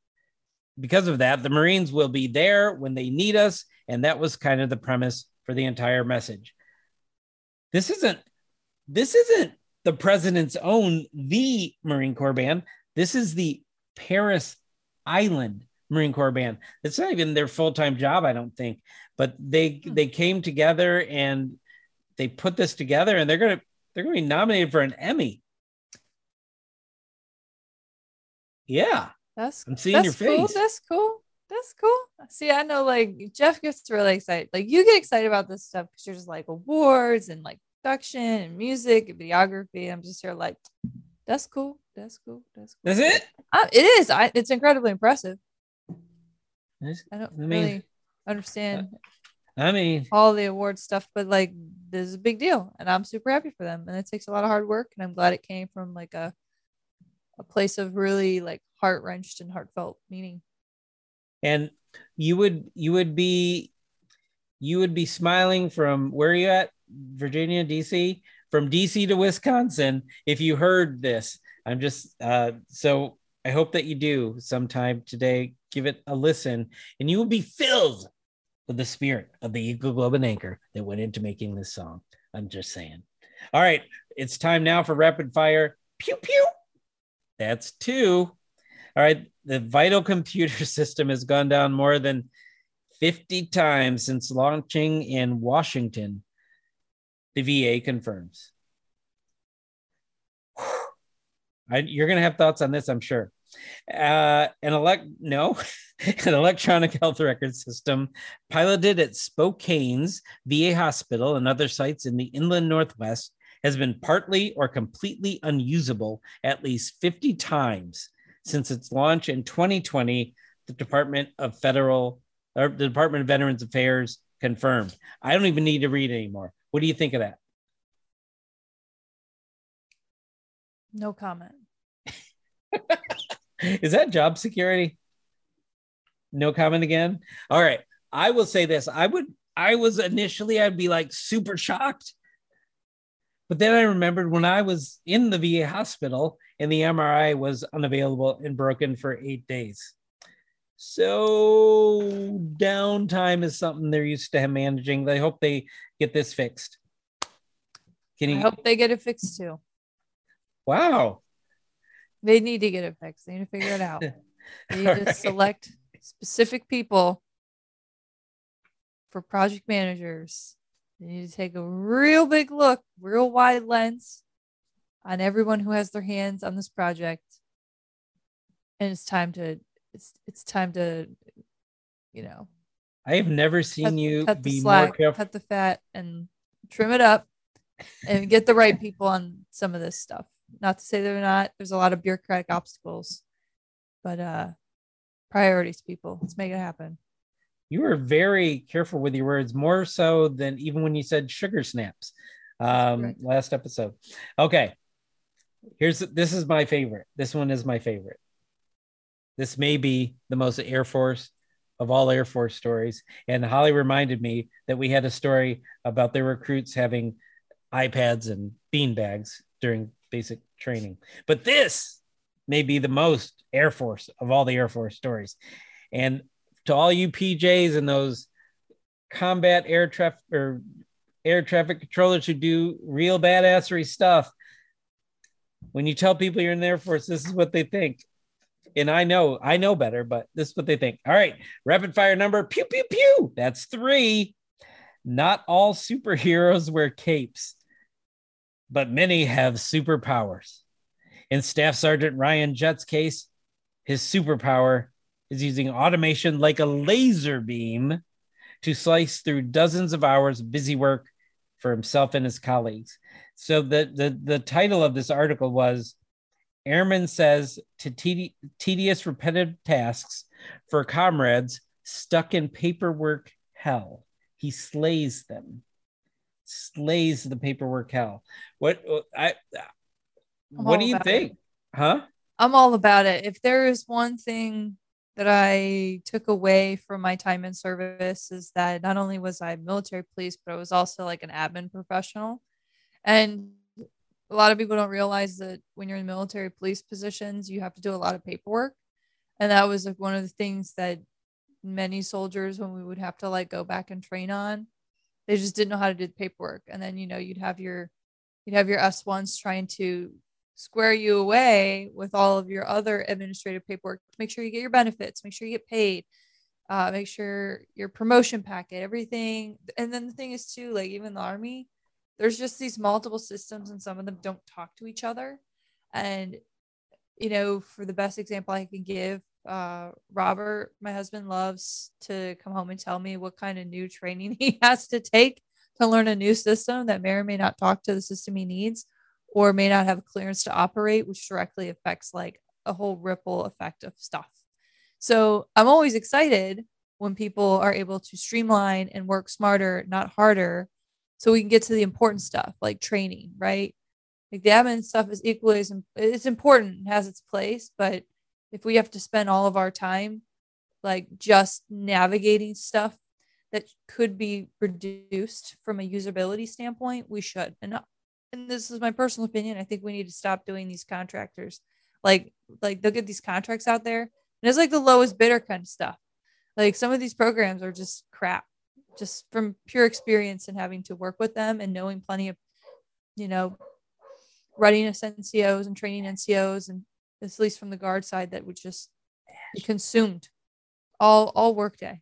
because of that, the Marines will be there when they need us. And that was kind of the premise for the entire message. This isn't this isn't the president's own the Marine Corps band. This is the Parris Island Marine Corps band. It's not even their full-time job, I don't think. But they they came together and they put this together and they're gonna they're gonna be nominated for an Emmy. Yeah. That's I'm seeing your that's cool. face. That's cool. That's cool. See, I know like Jeff gets really excited. Like you get excited about this stuff because you're just like awards and like production and music and videography. I'm just here like, that's cool. That's cool. That's cool. That's it. Uh, it is. I, it's incredibly impressive. That's- I don't I mean- really understand I mean, all the award stuff, but like this is a big deal, and I'm super happy for them. And it takes a lot of hard work, and I'm glad it came from like a a place of really like heart wrenched and heartfelt meaning. and you would you would be you would be smiling from where are you at virginia dc from dc to wisconsin if you heard this i'm just uh so i hope that you do sometime today give it a listen and you will be filled with the spirit of the eagle globe and anchor that went into making this song i'm just saying all right it's time now for rapid fire pew pew that's two all right, the Vital computer system has gone down more than 50 times since launching in Washington. The VA confirms. I, you're going to have thoughts on this, I'm sure. Uh, an elect no, an electronic health record system piloted at Spokane's VA hospital and other sites in the inland northwest has been partly or completely unusable at least 50 times since its launch in 2020, the Department of Federal or the Department of Veterans Affairs confirmed. I don't even need to read anymore. What do you think of that? No comment. Is that job security? No comment again. All right. I will say this. I would I was initially I'd be like super shocked. But then I remembered when I was in the VA hospital and the MRI was unavailable and broken for 8 days. So downtime is something they're used to managing. They hope they get this fixed. Can you I you hope they get it fixed too. Wow. They need to get it fixed. They need to figure it out. They need to right. select specific people for project managers. They need to take a real big look, real wide lens on everyone who has their hands on this project. And it's time to it's it's time to you know I have never seen cut, you cut be more careful. cut the fat, and trim it up, and get the right people on some of this stuff. Not to say they're not. There's a lot of bureaucratic obstacles, but uh, priorities, people. Let's make it happen. You were very careful with your words, more so than even when you said sugar snaps um, last episode. Okay. Here's this is my favorite. This one is my favorite. This may be the most Air Force of all Air Force stories. And Holly reminded me that we had a story about their recruits having iPads and bean bags during basic training. But this may be the most Air Force of all the Air Force stories. And to all you PJs and those combat air traffic or air traffic controllers who do real badassery stuff, when you tell people you're in the Air Force, this is what they think. And I know, I know better, but this is what they think. All right, rapid fire number pew pew pew. That's three. Not all superheroes wear capes, but many have superpowers. In Staff Sergeant Ryan Jett's case, his superpower is using automation like a laser beam to slice through dozens of hours of busy work for himself and his colleagues. So the the, the title of this article was Airman says to tedious repetitive tasks for comrades stuck in paperwork hell. He slays them. Slays the paperwork hell. What uh, I I'm what do you think? it. Huh? I'm all about it. If there is one thing that I took away from my time in service is that not only was I military police, but I was also like an admin professional. And a lot of people don't realize that when you're in military police positions, you have to do a lot of paperwork. And that was like one of the things that many soldiers, when we would have to like go back and train on, they just didn't know how to do the paperwork. And then, you know, you'd have your you'd have your S1s trying to square you away with all of your other administrative paperwork make sure you get your benefits, make sure you get paid, uh, make sure your promotion packet, everything. And then the thing is too, like even the army, there's just these multiple systems and some of them don't talk to each other. And you know, for the best example I can give, uh, Robert, my husband, loves to come home and tell me what kind of new training he has to take to learn a new system that may or may not talk to the system he needs or may not have clearance to operate, which directly affects like a whole ripple effect of stuff. So I'm always excited when people are able to streamline and work smarter, not harder, so we can get to the important stuff like training, right? Like the admin stuff is equally as it's important, has its place, but if we have to spend all of our time like just navigating stuff that could be reduced from a usability standpoint, we should. And uh, and this is my personal opinion. I think we need to stop doing these contractors. Like like they'll get these contracts out there, and it's like the lowest bidder kind of stuff. Like some of these programs are just crap, just from pure experience and having to work with them and knowing plenty of, you know, readiness NCOs and training NCOs and at least from the guard side that would just be consumed all all work workday,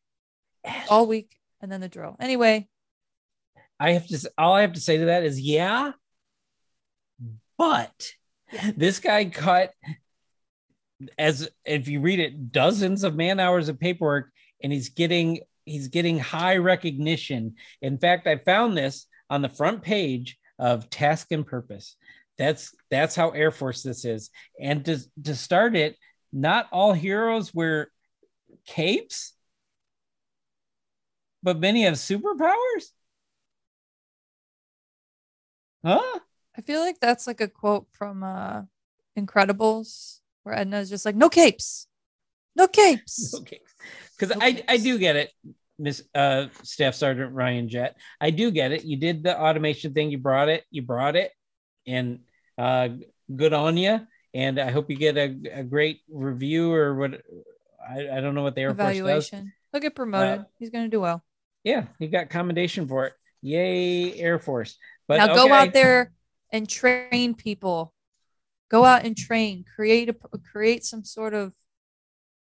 all week, and then the drill. Anyway, I have to. All I have to say to that is, yeah, but this guy cut as if you read it, dozens of man hours of paperwork, and he's getting he's getting high recognition. In fact, I found this on the front page of Task and Purpose. That's that's how Air Force this is. And to to start it, not all heroes wear capes, but many have superpowers. Huh? I feel like that's like a quote from uh Incredibles where Edna's just like, no capes. No capes. Okay. Because I, I do get it, Miss uh Staff Sergeant Ryan Jett. I do get it. You did the automation thing, you brought it, you brought it, and uh good on you. And I hope you get a, a great review or what I, I don't know what the Air Force does. Evaluation. He'll get promoted. Uh, He's gonna do well. Yeah, he got commendation for it. Yay, Air Force. But now go okay. out there and train people. Go out and train. Create a create some sort of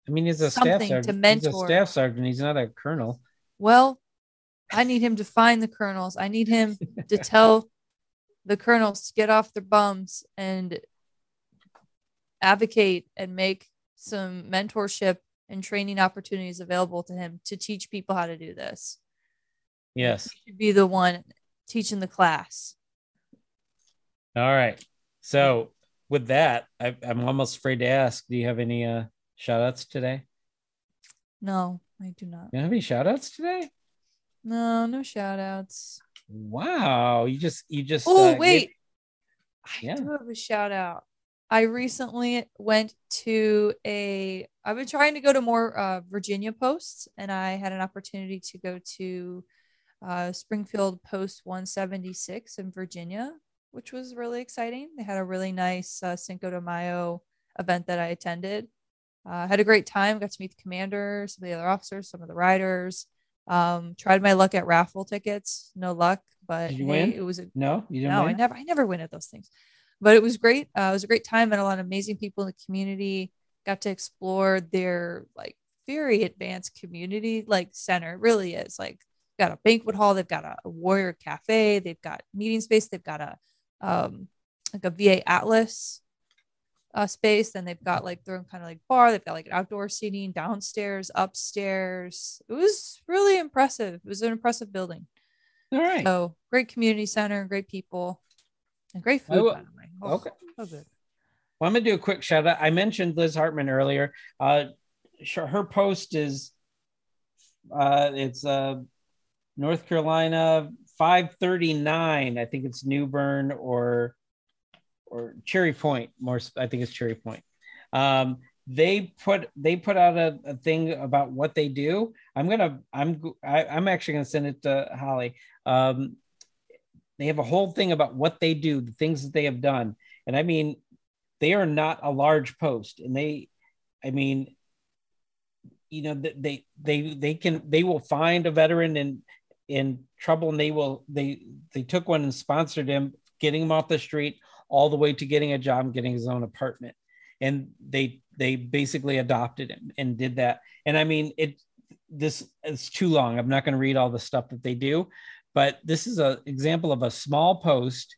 I mean, he's a staff something to sergeant. He's a staff sergeant. He's not a colonel. well, I need him to find the colonels. I need him to tell the colonels to get off their bums and advocate and make some mentorship and training opportunities available to him to teach people how to do this. Yes. He should be the one teaching the class. All right. So with that, I, I'm almost afraid to ask. Do you have any uh shout outs today? No, I do not. You have any shout outs today? No, no shout outs. Wow. You just you just Oh, uh, wait. yeah. I do have a shout out. I recently went to a I've been trying to go to more uh, Virginia posts and I had an opportunity to go to uh, Springfield Post 176 in Virginia which was really exciting. They had a really nice uh, Cinco de Mayo event that I attended. Uh, had a great time. Got to meet the commander, some of the other officers, some of the riders. Um, tried my luck at raffle tickets. No luck, but Did you hey, win? it was a No, you didn't no. win? I never, I never win at those things. But it was great. Uh, it was a great time. Met a lot of amazing people in the community. Got to explore their like very advanced community like center. It really is like got a banquet hall. They've got a, a warrior cafe. They've got meeting space. They've got a um like a VA Atlas uh, space. Then they've got like their own kind of like bar. They've got like outdoor seating downstairs, upstairs. It was really impressive. It was an impressive building. All right. So great community center, great people, and great food. will- by the way. Oh, okay. so good. Well, I'm gonna do a quick shout out. I mentioned Liz Hartman earlier. Uh, her post is, uh, it's uh, North Carolina 539. I think it's New Bern or or Cherry Point. More, I think it's Cherry Point. Um, they put they put out a, a thing about what they do. I'm gonna I'm go- I, I'm actually gonna send it to Holly. Um, they have a whole thing about what they do, the things that they have done, and I mean they are not a large post and they i mean you know they they they can they will find a veteran in in trouble and they will they they took one and sponsored him getting him off the street all the way to getting a job and getting his own apartment and they they basically adopted him and did that and i mean it this is too long i'm not going to read all the stuff that they do but this is an example of a small post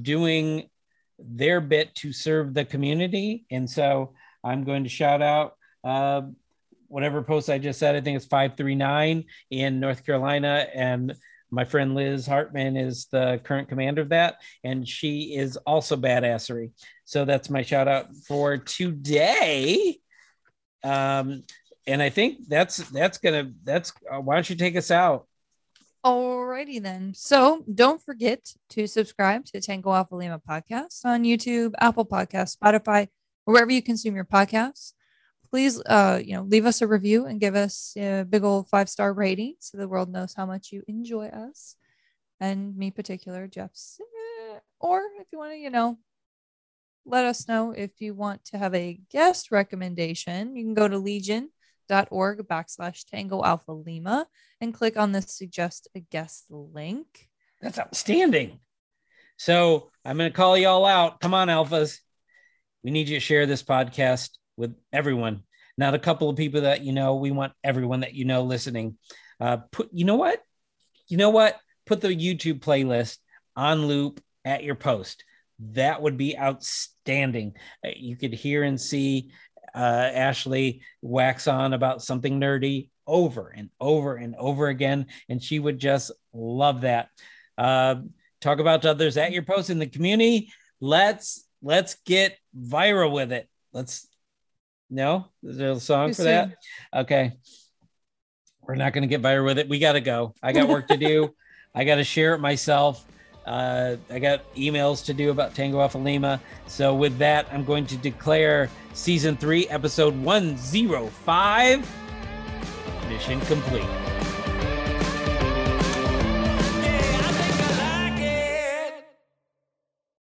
doing their bit to serve the community. And so I'm going to shout out uh, whatever post I just said. I think it's 539 in North Carolina. And my friend Liz Hartman is the current commander of that. And she is also badassery. So that's my shout out for today. Um, and I think that's that's gonna that's uh, why don't you take us out? Alrighty then. So don't forget to subscribe to Tango Alpha Lima podcast on YouTube, Apple Podcasts, Spotify, wherever you consume your podcasts. Please, uh, you know, leave us a review and give us a big old five star rating so the world knows how much you enjoy us and me particular, Jeff's. eh, Or if you want to, you know, let us know if you want to have a guest recommendation. You can go to legion.org backslash tango alpha lima and click on the suggest a guest link. That's outstanding. So I'm going to call you all out. Come on, alphas. We need you to share this podcast with everyone, not a couple of people that you know. We want everyone that you know listening. Uh, put, you know what? You know what? Put the YouTube playlist on loop at your post. That would be outstanding. Uh, You could hear and see uh, Ashley wax on about something nerdy over and over and over again, and she would just love that. Uh, talk about others at your post in the community. Let's let's get viral with it. Let's no, is there a song Too for that? Okay. We're not going to get viral with it. We got to go. I got work to do. I got to share it myself. Uh, I got emails to do about Tango Alpha Lima. So, with that, I'm going to declare season three, episode 105 mission complete.